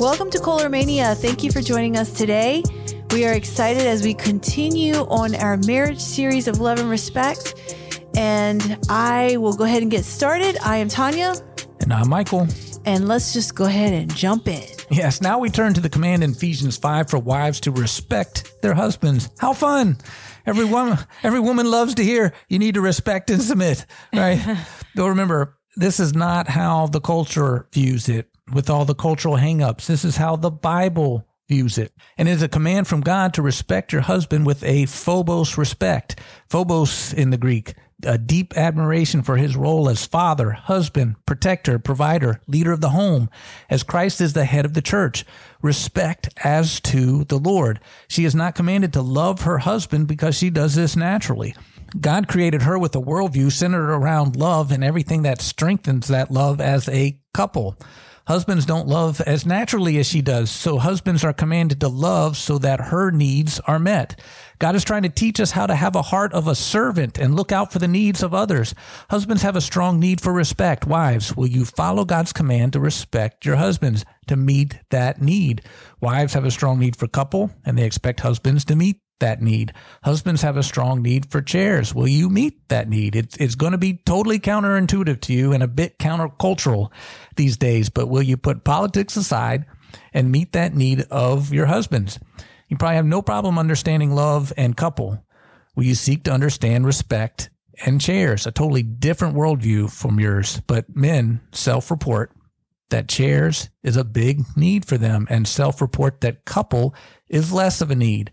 Welcome to Kohler Mania. Thank you for joining us today. We are excited as we continue on our marriage series of love and respect. And I will go ahead and get started. I am Tanya. And I'm Michael. And let's just go ahead and jump in. Yes, now we turn to the command in Ephesians 5 for wives to respect their husbands. How fun! Every woman, every woman loves to hear you need to respect and submit, right? Though remember, this is not how the culture views it with all the cultural hangups. This is how the Bible views it. And it is a command from God to respect your husband with a phobos respect. Phobos in the Greek, a deep admiration for his role as father, husband, protector, provider, leader of the home, as Christ is the head of the church. Respect as to the Lord. She is not commanded to love her husband because she does this naturally. God created her with a worldview centered around love and everything that strengthens that love as a couple. Husbands don't love as naturally as she does, so husbands are commanded to love so that her needs are met. God is trying to teach us how to have a heart of a servant and look out for the needs of others. Husbands have a strong need for respect. Wives, will you follow God's command to respect your husbands to meet that need? Wives have a strong need for couple and they expect husbands to meet that need. Husbands have a strong need for chairs. Will you meet that need? It's, it's going to be totally counterintuitive to you and a bit countercultural these days, but will you put politics aside and meet that need of your husbands? You probably have no problem understanding love and couple. Will you seek to understand respect and chairs? A totally different worldview from yours, but men self report that chairs is a big need for them and self report that couple is less of a need.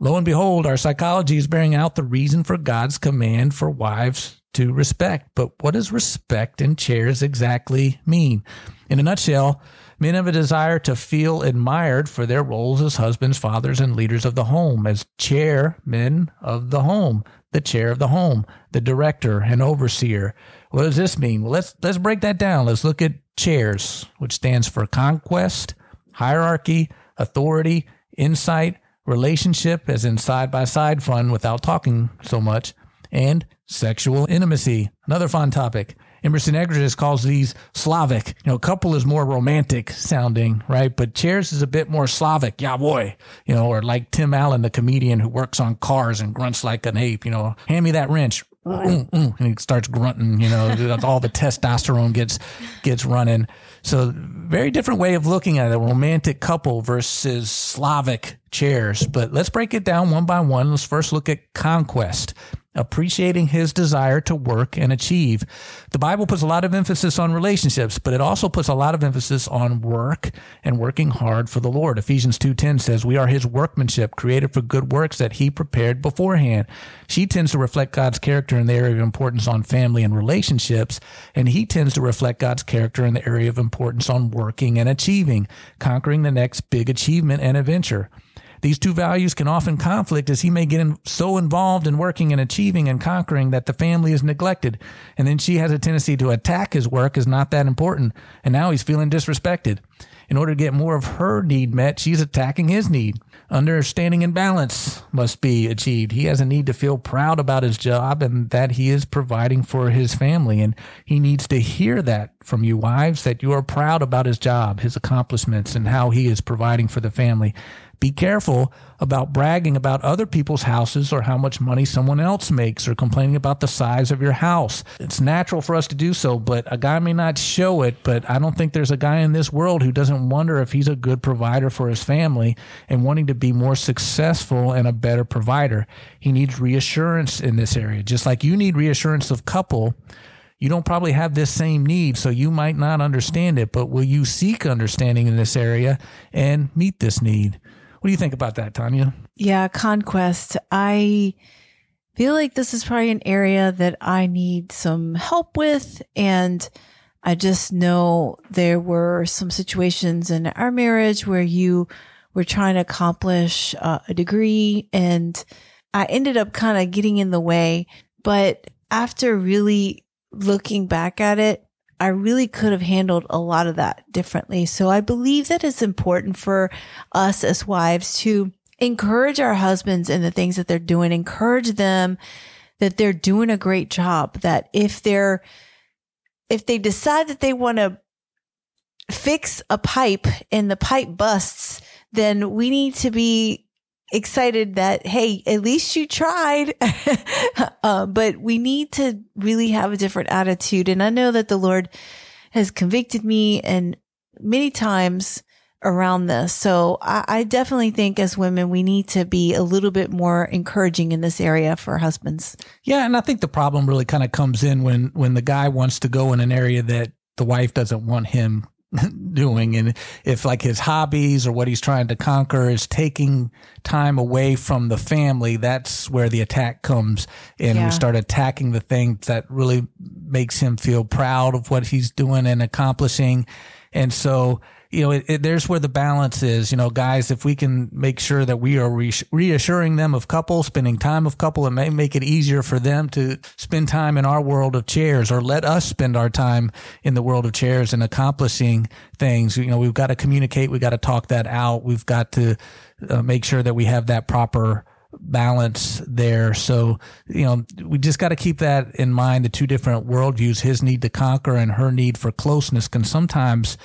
Lo and behold, our psychology is bearing out the reason for God's command for wives to respect. But what does respect and chairs exactly mean? In a nutshell, men have a desire to feel admired for their roles as husbands, fathers, and leaders of the home, as chairmen of the home, the chair of the home, the director and overseer. What does this mean? Well, let's let's break that down. Let's look at chairs, which stands for conquest, hierarchy, authority, insight, relationship, as in side by side fun without talking so much, and sexual intimacy, another fun topic. Emerson Eggerichs calls these Slavic. You know, couple is more romantic sounding, right? But chairs is a bit more Slavic. Yeah, boy. You know, or like Tim Allen, the comedian who works on cars and grunts like an ape. You know, hand me that wrench. And he starts grunting. You know, all the testosterone gets gets running. So very different way of looking at a romantic couple versus Slavic chairs. But let's break it down one by one. Let's first look at conquest appreciating his desire to work and achieve. The Bible puts a lot of emphasis on relationships, but it also puts a lot of emphasis on work and working hard for the Lord. Ephesians 2:10 says, "We are his workmanship, created for good works that he prepared beforehand." She tends to reflect God's character in the area of importance on family and relationships, and he tends to reflect God's character in the area of importance on working and achieving, conquering the next big achievement and adventure. These two values can often conflict as he may get in, so involved in working and achieving and conquering that the family is neglected. And then she has a tendency to attack his work as not that important. And now he's feeling disrespected. In order to get more of her need met, she's attacking his need. Understanding and balance must be achieved. He has a need to feel proud about his job and that he is providing for his family. And he needs to hear that from you, wives, that you are proud about his job, his accomplishments, and how he is providing for the family. Be careful about bragging about other people's houses or how much money someone else makes or complaining about the size of your house. It's natural for us to do so, but a guy may not show it. But I don't think there's a guy in this world who doesn't wonder if he's a good provider for his family and wanting to be more successful and a better provider. He needs reassurance in this area, just like you need reassurance of couple you don't probably have this same need, so you might not understand it, but will you seek understanding in this area and meet this need? What do you think about that, Tanya? Yeah, conquest. I feel like this is probably an area that I need some help with. And I just know there were some situations in our marriage where you were trying to accomplish uh, a degree and I ended up kind of getting in the way. But after really looking back at it, I really could have handled a lot of that differently. So I believe that it's important for us as wives to encourage our husbands in the things that they're doing, encourage them that they're doing a great job, that if they're, if they decide that they want to fix a pipe and the pipe busts, then we need to be excited that, hey, at least you tried. uh, but we need to really have a different attitude. And I know that the Lord has convicted me and many times around this. So I, I, definitely think as women, we need to be a little bit more encouraging in this area for husbands. Yeah. And I think the problem really kind of comes in when, when the guy wants to go in an area that the wife doesn't want him doing. And if like his hobbies or what he's trying to conquer is taking time away from the family, that's where the attack comes. And yeah. we start attacking the thing that really makes him feel proud of what he's doing and accomplishing. And so you know, it, it, there's where the balance is. You know, guys, if we can make sure that we are re- reassuring them of couple, spending time of couple, it may make it easier for them to spend time in our world of chairs or let us spend our time in the world of chairs and accomplishing things. You know, we've got to communicate. We've got to talk that out. We've got to uh, make sure that we have that proper balance there. So, you know, we just got to keep that in mind. The two different worldviews, his need to conquer and her need for closeness can sometimes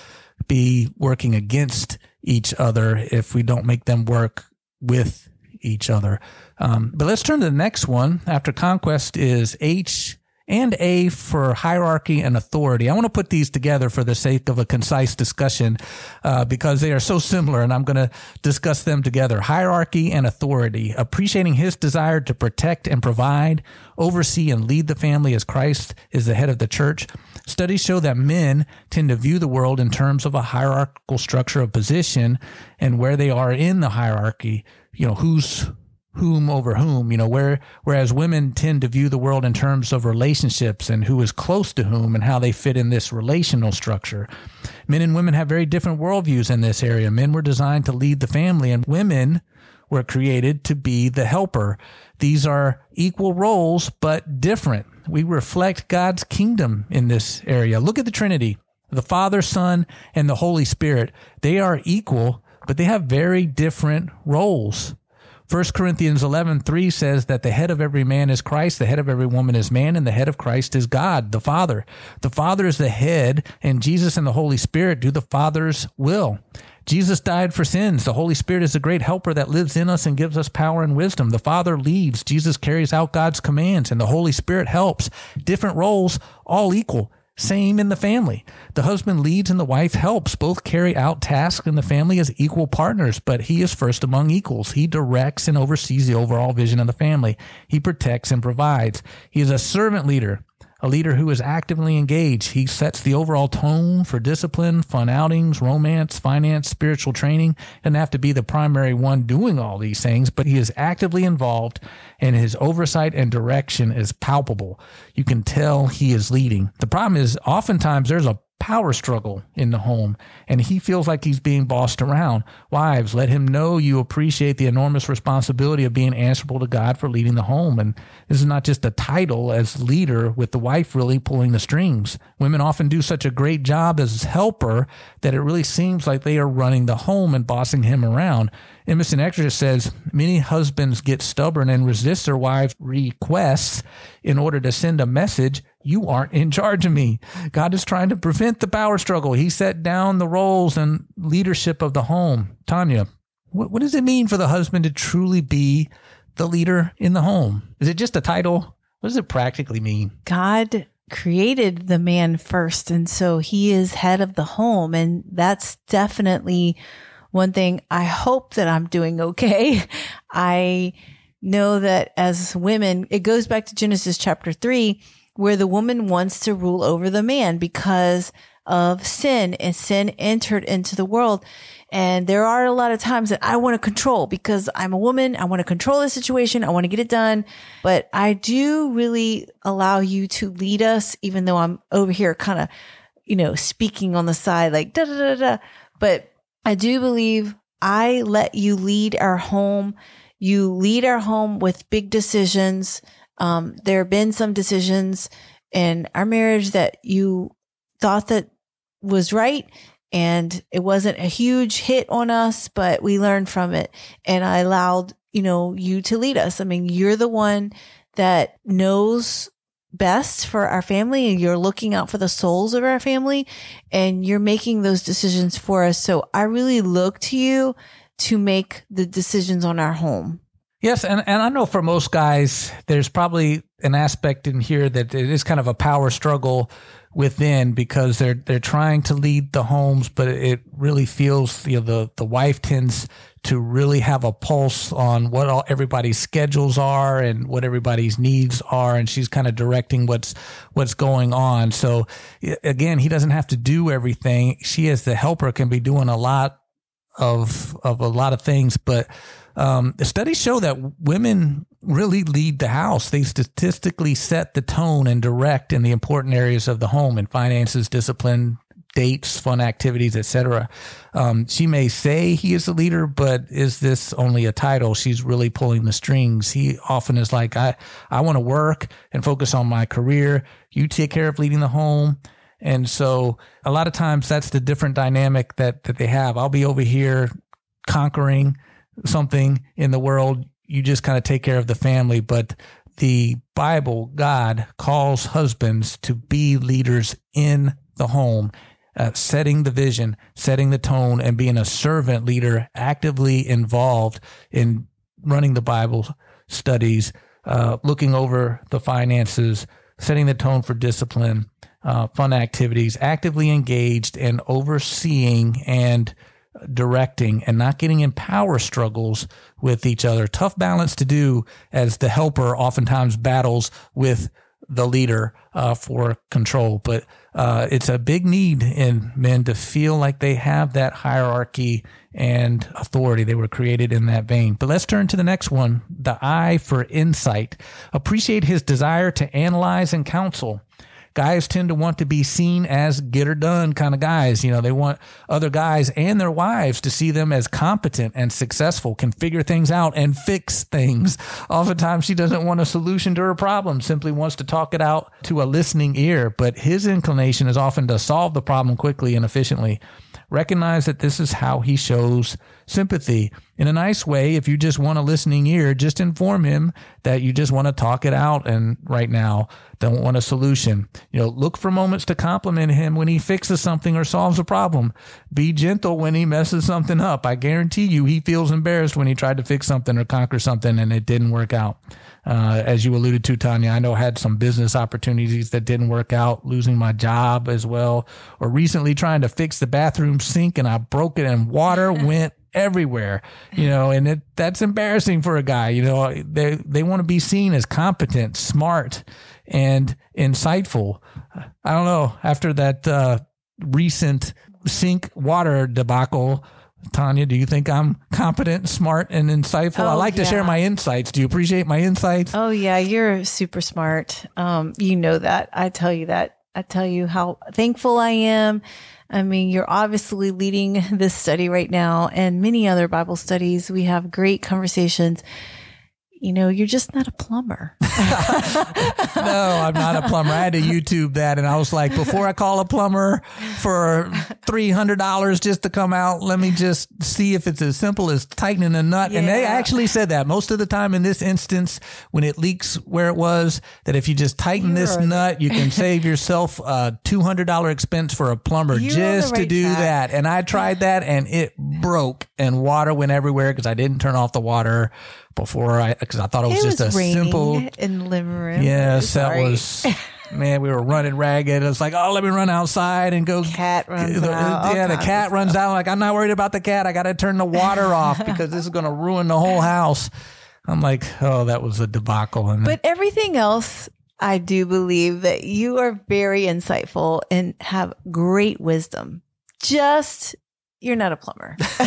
be working against each other if we don't make them work with each other. Um, but let's turn to the next one. After conquest is H and A for hierarchy and authority. I want to put these together for the sake of a concise discussion uh, because they are so similar, and I'm going to discuss them together. Hierarchy and authority, appreciating his desire to protect and provide, oversee and lead the family as Christ is the head of the church. Studies show that men tend to view the world in terms of a hierarchical structure of position and where they are in the hierarchy. You know, who's whom over whom, you know, where, whereas women tend to view the world in terms of relationships and who is close to whom and how they fit in this relational structure. Men and women have very different worldviews in this area. Men were designed to lead the family and women were created to be the helper. These are equal roles, but different. We reflect God's kingdom in this area. Look at the Trinity. The Father, Son, and the Holy Spirit. They are equal, but they have very different roles. 1 Corinthians 11, 3 says that the head of every man is Christ, the head of every woman is man, and the head of Christ is God, the Father. The Father is the head, and Jesus and the Holy Spirit do the Father's will. Jesus died for sins. The Holy Spirit is a great helper that lives in us and gives us power and wisdom. The Father leads. Jesus carries out God's commands, and the Holy Spirit helps. Different roles, all equal. Same in the family. The husband leads and the wife helps. Both carry out tasks in the family as equal partners, but he is first among equals. He directs and oversees the overall vision of the family. He protects and provides. He is a servant leader a leader who is actively engaged. He sets the overall tone for discipline, fun outings, romance, finance, spiritual training. Doesn't have to be the primary one doing all these things, but he is actively involved and his oversight and direction is palpable. You can tell he is leading. The problem is oftentimes there's a power struggle in the home and he feels like he's being bossed around. Wives, let him know you appreciate the enormous responsibility of being answerable to God for leading the home. And this is not just a title as leader with the wife really pulling the strings. Women often do such a great job as helper that it really seems like they are running the home and bossing him around. Emerson Eggerichs says many husbands get stubborn and resist their wives' requests in order to send a message you aren't in charge of me. God is trying to prevent the power struggle. He set down the roles and leadership of the home. Tanya, what, what does it mean for the husband to truly be the leader in the home? Is it just a title? What does it practically mean? God created the man first. And so he is head of the home. And that's definitely one thing I hope that I'm doing okay. I know that as women, it goes back to Genesis chapter three, where the woman wants to rule over the man because of sin and sin entered into the world. And there are a lot of times that I want to control because I'm a woman. I want to control the situation. I want to get it done. But I do really allow you to lead us, even though I'm over here kind of, you know, speaking on the side, like da da da da. But I do believe I let you lead our home. You lead our home with big decisions. Um, there have been some decisions in our marriage that you thought that was right and it wasn't a huge hit on us, but we learned from it. And I allowed, you know, you to lead us. I mean, you're the one that knows best for our family and you're looking out for the souls of our family and you're making those decisions for us. So I really look to you to make the decisions on our home. Yes, and, and I know for most guys, there's probably an aspect in here that it is kind of a power struggle within because they're they're trying to lead the homes, but it really feels you know the the wife tends to really have a pulse on what all everybody's schedules are and what everybody's needs are, and she's kind of directing what's what's going on. So again, he doesn't have to do everything. She as the helper can be doing a lot of of a lot of things, but um, the studies show that women really lead the house. They statistically set the tone and direct in the important areas of the home and finances, discipline, dates, fun activities, etc. Um, she may say he is the leader, but is this only a title? She's really pulling the strings. He often is like, I, I want to work and focus on my career. You take care of leading the home. And so a lot of times that's the different dynamic that, that they have. I'll be over here conquering something in the world, you just kind of take care of the family. But the Bible, God calls husbands to be leaders in the home, uh, setting the vision, setting the tone, and being a servant leader, actively involved in running the Bible studies, uh, looking over the finances, setting the tone for discipline, uh, fun activities, actively engaged and overseeing and directing and not getting in power struggles with each other. Tough balance to do as the helper oftentimes battles with the leader uh, for control. But uh, it's a big need in men to feel like they have that hierarchy and authority. They were created in that vein. But let's turn to the next one the eye for insight. Appreciate his desire to analyze and counsel guys tend to want to be seen as get her done kind of guys. You know, they want other guys and their wives to see them as competent and successful, can figure things out and fix things. Oftentimes she doesn't want a solution to her problem, simply wants to talk it out to a listening ear. But his inclination is often to solve the problem quickly and efficiently. Recognize that this is how he shows sympathy in a nice way. If you just want a listening ear, just inform him that you just want to talk it out and right now don't want a solution. You know, look for moments to compliment him when he fixes something or solves a problem. Be gentle when he messes something up. I guarantee you he feels embarrassed when he tried to fix something or conquer something and it didn't work out. Uh, as you alluded to, Tanya, I know I had some business opportunities that didn't work out, losing my job as well, or recently trying to fix the bathroom sink and I broke it and water went everywhere, you know, and it, that's embarrassing for a guy, you know, they, they want to be seen as competent, smart, and insightful. I don't know. After that, uh, recent sink water debacle, Tanya, do you think I'm competent, smart, and insightful? Oh, I like yeah. to share my insights. Do you appreciate my insights? Oh yeah, you're super smart. Um, you know that. I tell you that. I tell you how thankful I am. I mean, you're obviously leading this study right now and many other Bible studies. We have great conversations you know, you're just not a plumber. no, I'm not a plumber. I had to YouTube that and I was like, before I call a plumber for $300 just to come out, let me just see if it's as simple as tightening a nut. Yeah. And they actually said that most of the time in this instance, when it leaks where it was, that if you just tighten you're this right. nut, you can save yourself a $200 expense for a plumber you're just right to do track. that. And I tried that and it broke and water went everywhere because I didn't turn off the water before I because I thought it was it just was a simple in Limerick. Yes, that was. Man, we were running ragged. It was like, oh, let me run outside and go. Cat runs the, out. Yeah, the cat runs out. Like, I'm not worried about the cat. I got to turn the water off because this is going to ruin the whole house. I'm like, oh, that was a debacle. And but everything else, I do believe that you are very insightful and have great wisdom. Just you're not a plumber.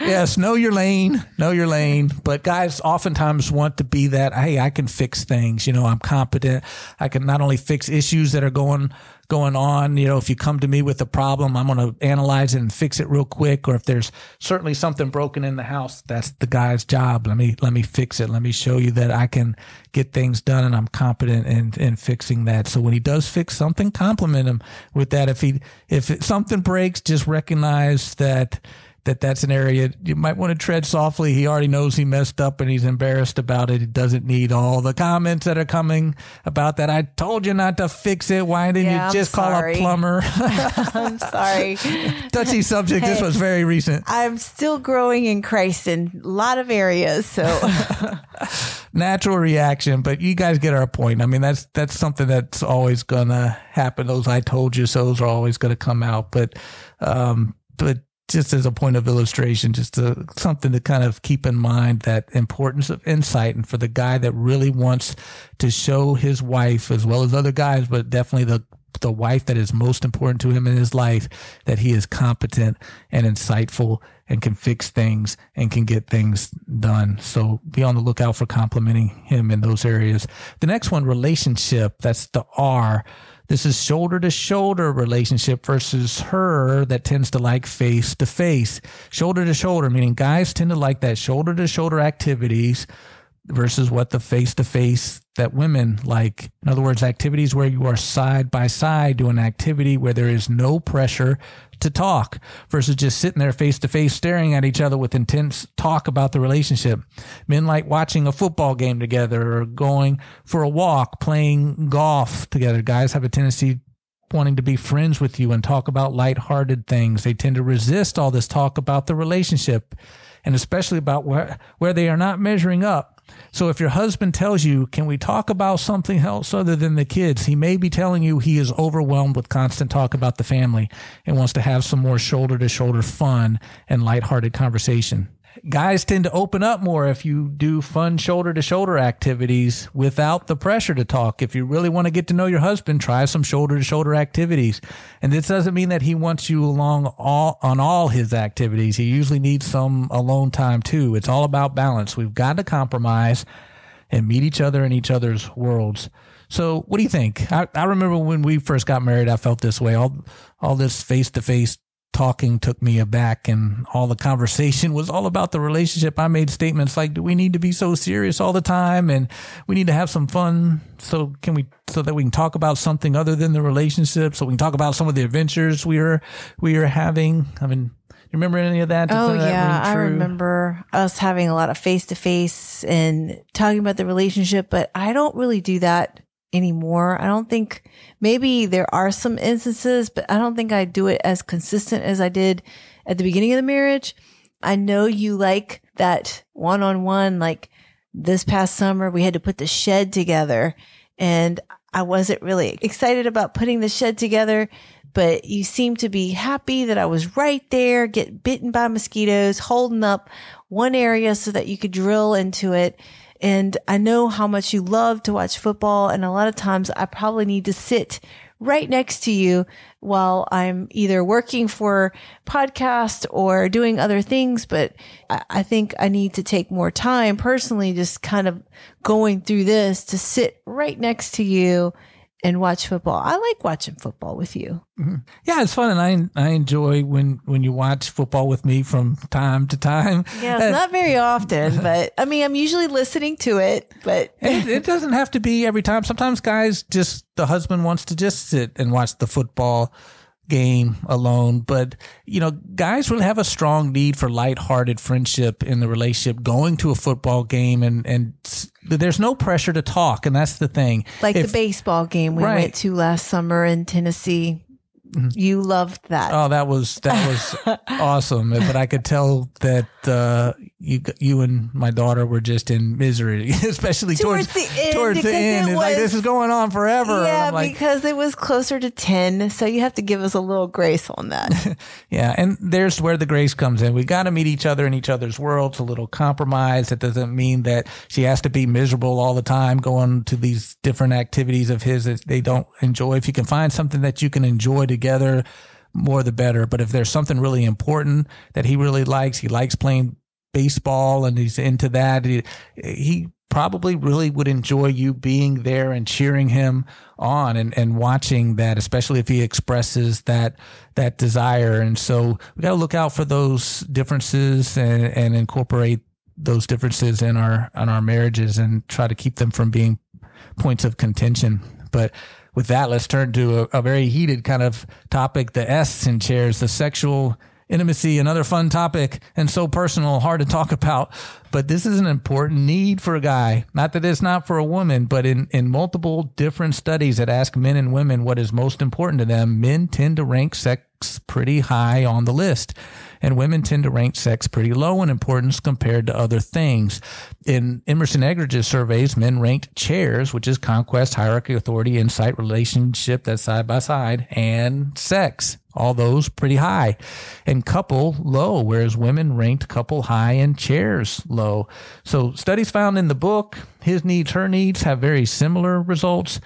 yes, know your lane, know your lane. But guys oftentimes want to be that, hey, I can fix things. You know, I'm competent. I can not only fix issues that are going going on. You know, if you come to me with a problem, I'm going to analyze it and fix it real quick. Or if there's certainly something broken in the house, that's the guy's job. Let me, let me fix it. Let me show you that I can get things done and I'm competent in, in fixing that. So when he does fix something, compliment him with that. If he, if something breaks, just recognize that that that's an area you might want to tread softly. He already knows he messed up and he's embarrassed about it. He doesn't need all the comments that are coming about that. I told you not to fix it. Why didn't Yeah, you just call a plumber? I'm sorry. Touchy subject. This was very recent. I'm still growing in Christ in a lot of areas. So natural reaction, but you guys get our point. I mean, that's that's something that's always gonna happen. Those I told you so's are always gonna come out, but um, but just as a point of illustration, just to, something to kind of keep in mind that importance of insight, and for the guy that really wants to show his wife as well as other guys, but definitely the the wife that is most important to him in his life, that he is competent and insightful and can fix things and can get things done. So be on the lookout for complimenting him in those areas. The next one, relationship. That's the R. This is shoulder to shoulder relationship versus her that tends to like face to face. Shoulder to shoulder, meaning guys tend to like that shoulder to shoulder activities versus what the face to face that women like. In other words, activities where you are side by side doing activity where there is no pressure to talk versus just sitting there face to face staring at each other with intense talk about the relationship. Men like watching a football game together or going for a walk, playing golf together. Guys have a tendency wanting to be friends with you and talk about lighthearted things. They tend to resist all this talk about the relationship and especially about where, where they are not measuring up. So if your husband tells you, can we talk about something else other than the kids? He may be telling you he is overwhelmed with constant talk about the family and wants to have some more shoulder to shoulder fun and lighthearted conversation. Guys tend to open up more if you do fun shoulder to shoulder activities without the pressure to talk. If you really want to get to know your husband, try some shoulder to shoulder activities. And this doesn't mean that he wants you along all on all his activities. He usually needs some alone time too. It's all about balance. We've got to compromise and meet each other in each other's worlds. So what do you think? I, I remember when we first got married, I felt this way. All all this face to face talking took me aback and all the conversation was all about the relationship. I made statements like, do we need to be so serious all the time? And we need to have some fun. So can we, so that we can talk about something other than the relationship? So we can talk about some of the adventures we are, we are having. I mean, you remember any of that? Oh that yeah, I remember us having a lot of face to face and talking about the relationship, but I don't really do that anymore. I don't think maybe there are some instances, but I don't think I do it as consistent as I did at the beginning of the marriage. I know you like that one on one, like this past summer, we had to put the shed together and I wasn't really excited about putting the shed together, but you seemed to be happy that I was right there, get bitten by mosquitoes, holding up one area so that you could drill into it. And I know how much you love to watch football. And a lot of times I probably need to sit right next to you while I'm either working for podcast or doing other things. But I, I think I need to take more time personally, just kind of going through this to sit right next to you and watch football. I like watching football with you. Mm-hmm. Yeah, it's fun, and I I enjoy when when you watch football with me from time to time. Yeah, it's not very often, but I mean, I'm usually listening to it, but it, it doesn't have to be every time. Sometimes guys just the husband wants to just sit and watch the football game alone. But you know, guys really have a strong need for lighthearted friendship in the relationship. Going to a football game and and there's no pressure to talk, and that's the thing. like If- the baseball game we Right. Went to last summer in Tennessee. You loved that. Oh, that was that was awesome. But I could tell that uh, you you and my daughter were just in misery, especially towards, Towards the end, Towards the end, it it's like this is going on forever. Yeah, like, because it was closer to 10. So you have to give us a little grace on that. Yeah, and there's where the grace comes in. We got to meet each other in each other's worlds. A little compromise. It doesn't mean that she has to be miserable all the time going to these different activities of his that they don't enjoy. If you can find something that you can enjoy together, more the better. But if there's something really important that he really likes, he likes playing baseball and he's into that. He, he probably really would enjoy you being there and cheering him on and, and watching that, especially if he expresses that that desire. And so we got to look out for those differences and, and incorporate those differences in our in our marriages and try to keep them from being points of contention. But with that, let's turn to a, a very heated kind of topic: the S in chairs, the sexual intimacy, another fun topic and so personal, hard to talk about. But this is an important need for a guy. Not that it's not for a woman, but in, in multiple different studies that ask men and women what is most important to them, men tend to rank sex pretty high on the list and women tend to rank sex pretty low in importance compared to other things. In Emerson Eggerichs' surveys, men ranked chairs, which is conquest, hierarchy, authority, insight, relationship, that's side by side, and sex. All those pretty high and couple low, whereas women ranked couple high and chairs low. So studies found in the book, his needs, her needs have very similar results.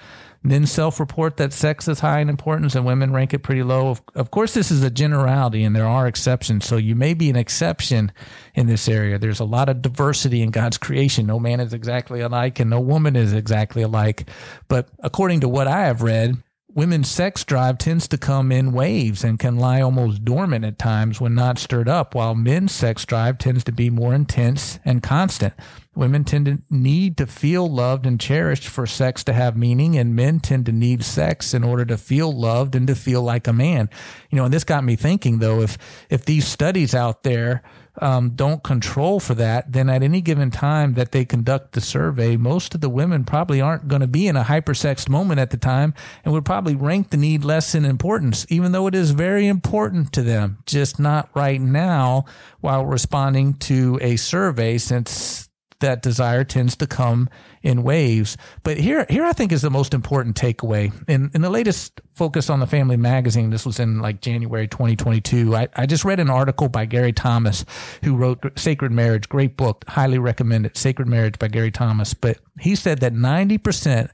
Men self report that sex is high in importance and women rank it pretty low. Of, of, course, this is a generality and there are exceptions. So you may be an exception in this area. There's a lot of diversity in God's creation. No man is exactly alike and no woman is exactly alike. But according to what I have read, women's sex drive tends to come in waves and can lie almost dormant at times when not stirred up, while men's sex drive tends to be more intense and constant. Women tend to need to feel loved and cherished for sex to have meaning, and men tend to need sex in order to feel loved and to feel like a man. You know, and this got me thinking though, if if these studies out there um, don't control for that, then at any given time that they conduct the survey, most of the women probably aren't going to be in a hypersexed moment at the time and would probably rank the need less in importance, even though it is very important to them, just not right now while responding to a survey since that desire tends to come in waves. But here, here I think is the most important takeaway. In, in the latest focus on the family magazine, this was in like January 2022. I, I just read an article by Gary Thomas, who wrote Sacred Marriage, great book, highly recommend it. Sacred Marriage by Gary Thomas. But he said that 90%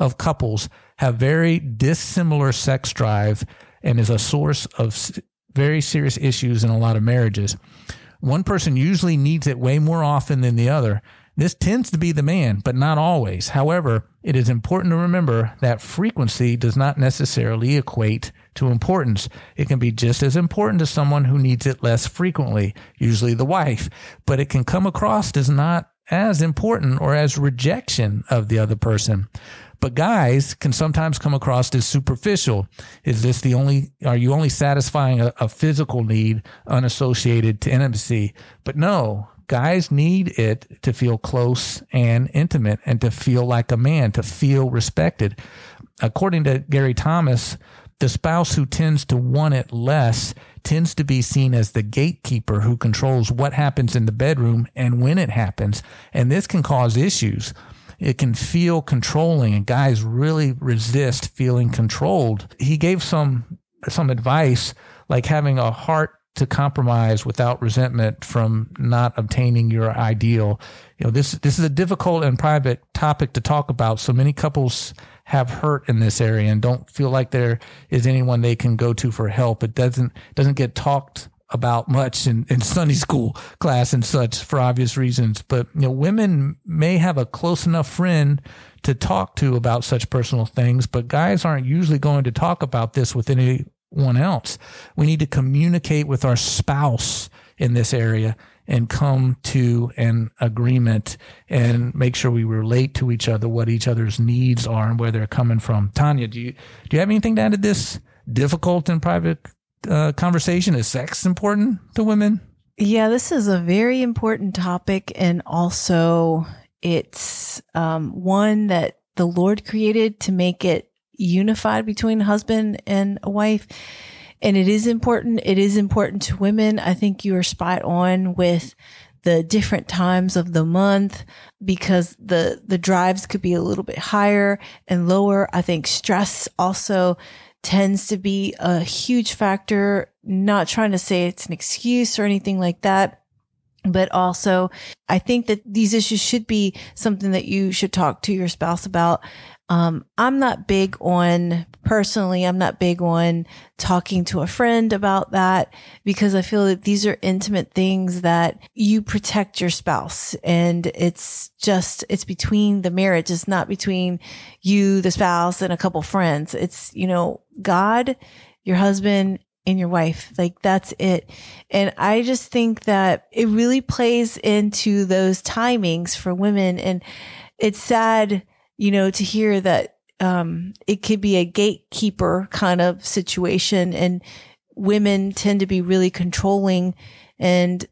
of couples have very dissimilar sex drive and is a source of very serious issues in a lot of marriages. One person usually needs it way more often than the other. This tends to be the man, but not always. However, it is important to remember that frequency does not necessarily equate to importance. It can be just as important to someone who needs it less frequently, usually the wife, but it can come across as not as important or as rejection of the other person. But guys can sometimes come across as superficial. Is this the only, are you only satisfying a, a physical need unassociated to intimacy? But no, guys need it to feel close and intimate and to feel like a man, to feel respected. According to Gary Thomas, the spouse who tends to want it less tends to be seen as the gatekeeper who controls what happens in the bedroom and when it happens. And this can cause issues it can feel controlling and guys really resist feeling controlled. He gave some some advice like having a heart to compromise without resentment from not obtaining your ideal. You know, this this is a difficult and private topic to talk about. So many couples have hurt in this area and don't feel like there is anyone they can go to for help. It doesn't doesn't get talked about much in, in Sunday school class and such for obvious reasons. But you know, women may have a close enough friend to talk to about such personal things, but guys aren't usually going to talk about this with anyone else. We need to communicate with our spouse in this area and come to an agreement and make sure we relate to each other, what each other's needs are and where they're coming from. Tanya, do you do you have anything to add to this difficult and private uh, conversation? Is sex important to women? Yeah, this is a very important topic. And also, it's um, one that the Lord created to make it unified between a husband and a wife. And it is important. It is important to women. I think you are spot on with the different times of the month because the the drives could be a little bit higher and lower. I think stress also tends to be a huge factor. Not trying to say it's an excuse or anything like that. But also, I think that these issues should be something that you should talk to your spouse about um, I'm not big on personally, I'm not big on talking to a friend about that because I feel that these are intimate things that you protect your spouse and it's just, it's between the marriage. It's not between you, the spouse and a couple friends. It's, you know, God, your husband and your wife. Like that's it. And I just think that it really plays into those timings for women. And it's sad you know, to hear that um, it could be a gatekeeper kind of situation and women tend to be really controlling. And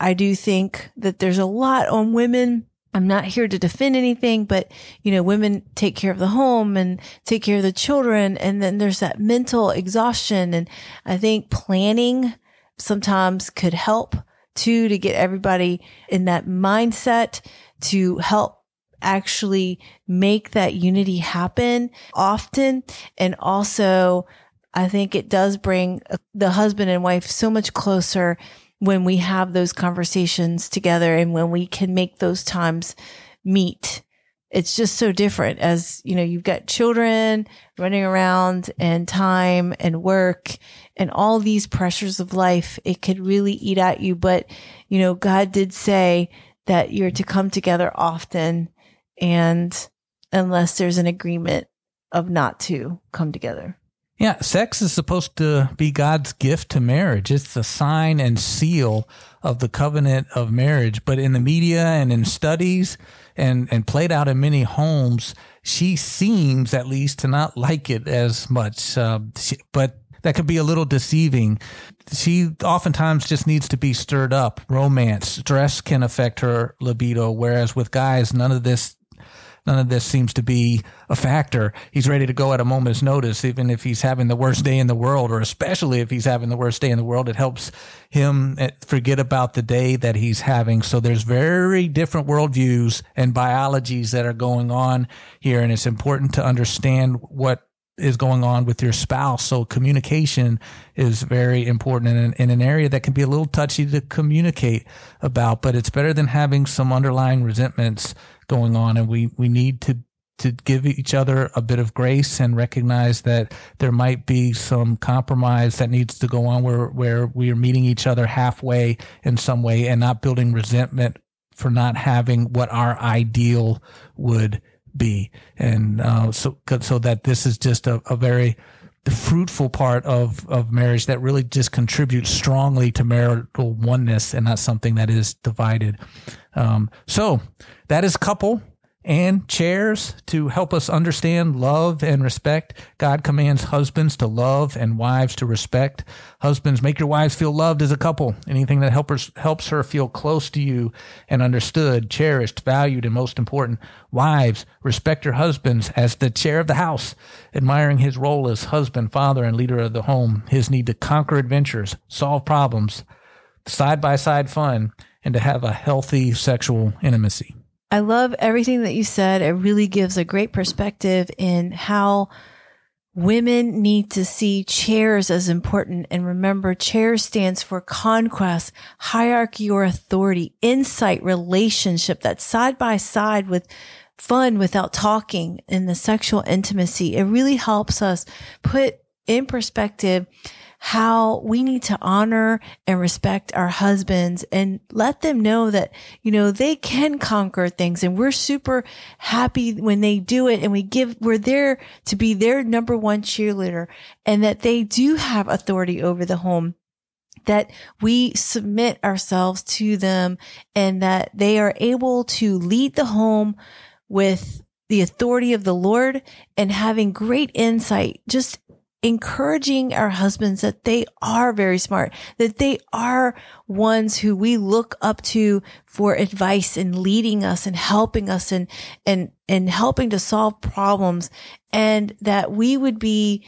I do think that there's a lot on women. I'm not here to defend anything, but you know, women take care of the home and take care of the children. And then there's that mental exhaustion. And I think planning sometimes could help too, to get everybody in that mindset to help actually make that unity happen often. And also, I think it does bring the husband and wife so much closer when we have those conversations together and when we can make those times meet. It's just so different as, you know, you've got children running around and time and work and all these pressures of life. It could really eat at you. But, you know, God did say that you're to come together often and unless there's an agreement of not to come together. Yeah, sex is supposed to be God's gift to marriage. It's the sign and seal of the covenant of marriage. But in the media and in studies and, and played out in many homes, she seems at least to not like it as much. Uh, she, but that could be a little deceiving. She oftentimes just needs to be stirred up. Romance, stress can affect her libido, whereas with guys, none of this none of this seems to be a factor. He's ready to go at a moment's notice, even if he's having the worst day in the world, or especially if he's having the worst day in the world. It helps him eh, forget about the day that he's having. So there's very different worldviews and biologies that are going on here. And it's important to understand what is going on with your spouse. So communication is very important in, in an area that can be a little touchy to communicate about, but it's better than having some underlying resentments going on. And we, we need to, to give each other a bit of grace and recognize that there might be some compromise that needs to go on where, where we are meeting each other halfway in some way and not building resentment for not having what our ideal would be. And uh, so, so that this is just a, a very fruitful part of, of marriage that really just contributes strongly to marital oneness and not something that is divided. Um, so that is couple and chairs to help us understand love and respect. God commands husbands to love and wives to respect. Husbands, make your wives feel loved as a couple. Anything that helps helps her feel close to you and understood, cherished, valued, and most important. Wives, respect your husbands as the chair of the house, admiring his role as husband, father, and leader of the home, his need to conquer adventures, solve problems, side by side fun, and to have a healthy sexual intimacy. I love everything that you said. It really gives a great perspective in how women need to see chairs as important. And remember, chair stands for conquest, hierarchy or authority, insight, relationship that's side by side with fun without talking in the sexual intimacy. It really helps us put in perspective how we need to honor and respect our husbands and let them know that, you know, they can conquer things. And we're super happy when they do it and we give, we're there to be their number one cheerleader and that they do have authority over the home that we submit ourselves to them and that they are able to lead the home with the authority of the Lord and having great insight just encouraging our husbands that they are very smart, that they are ones who we look up to for advice and leading us and helping us and, and, and helping to solve problems and that we would be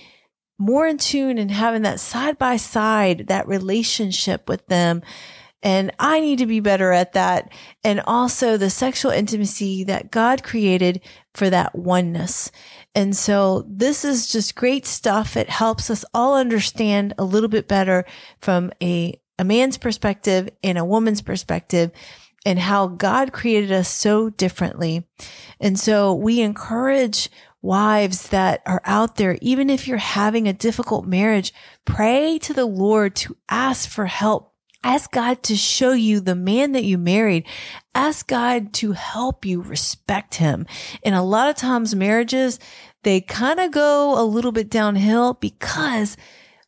more in tune and having that side by side, that relationship with them. And I need to be better at that. And also the sexual intimacy that God created for that oneness. And so this is just great stuff. It helps us all understand a little bit better from a, a man's perspective and a woman's perspective and how God created us so differently. And so we encourage wives that are out there, even if you're having a difficult marriage, pray to the Lord to ask for help Ask God to show you the man that you married. Ask God to help you respect him. And a lot of times marriages, they kind of go a little bit downhill because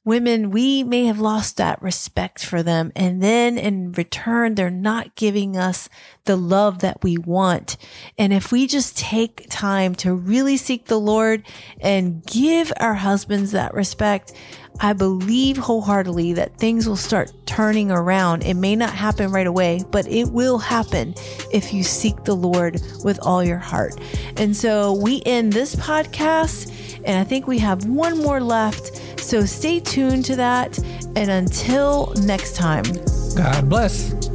women, we may have lost that respect for them. And then in return, they're not giving us the love that we want. And if we just take time to really seek the Lord and give our husbands that respect, I believe wholeheartedly that things will start turning around. It may not happen right away, but it will happen if you seek the Lord with all your heart. And so we end this podcast, and I think we have one more left. So stay tuned to that. And until next time, God bless.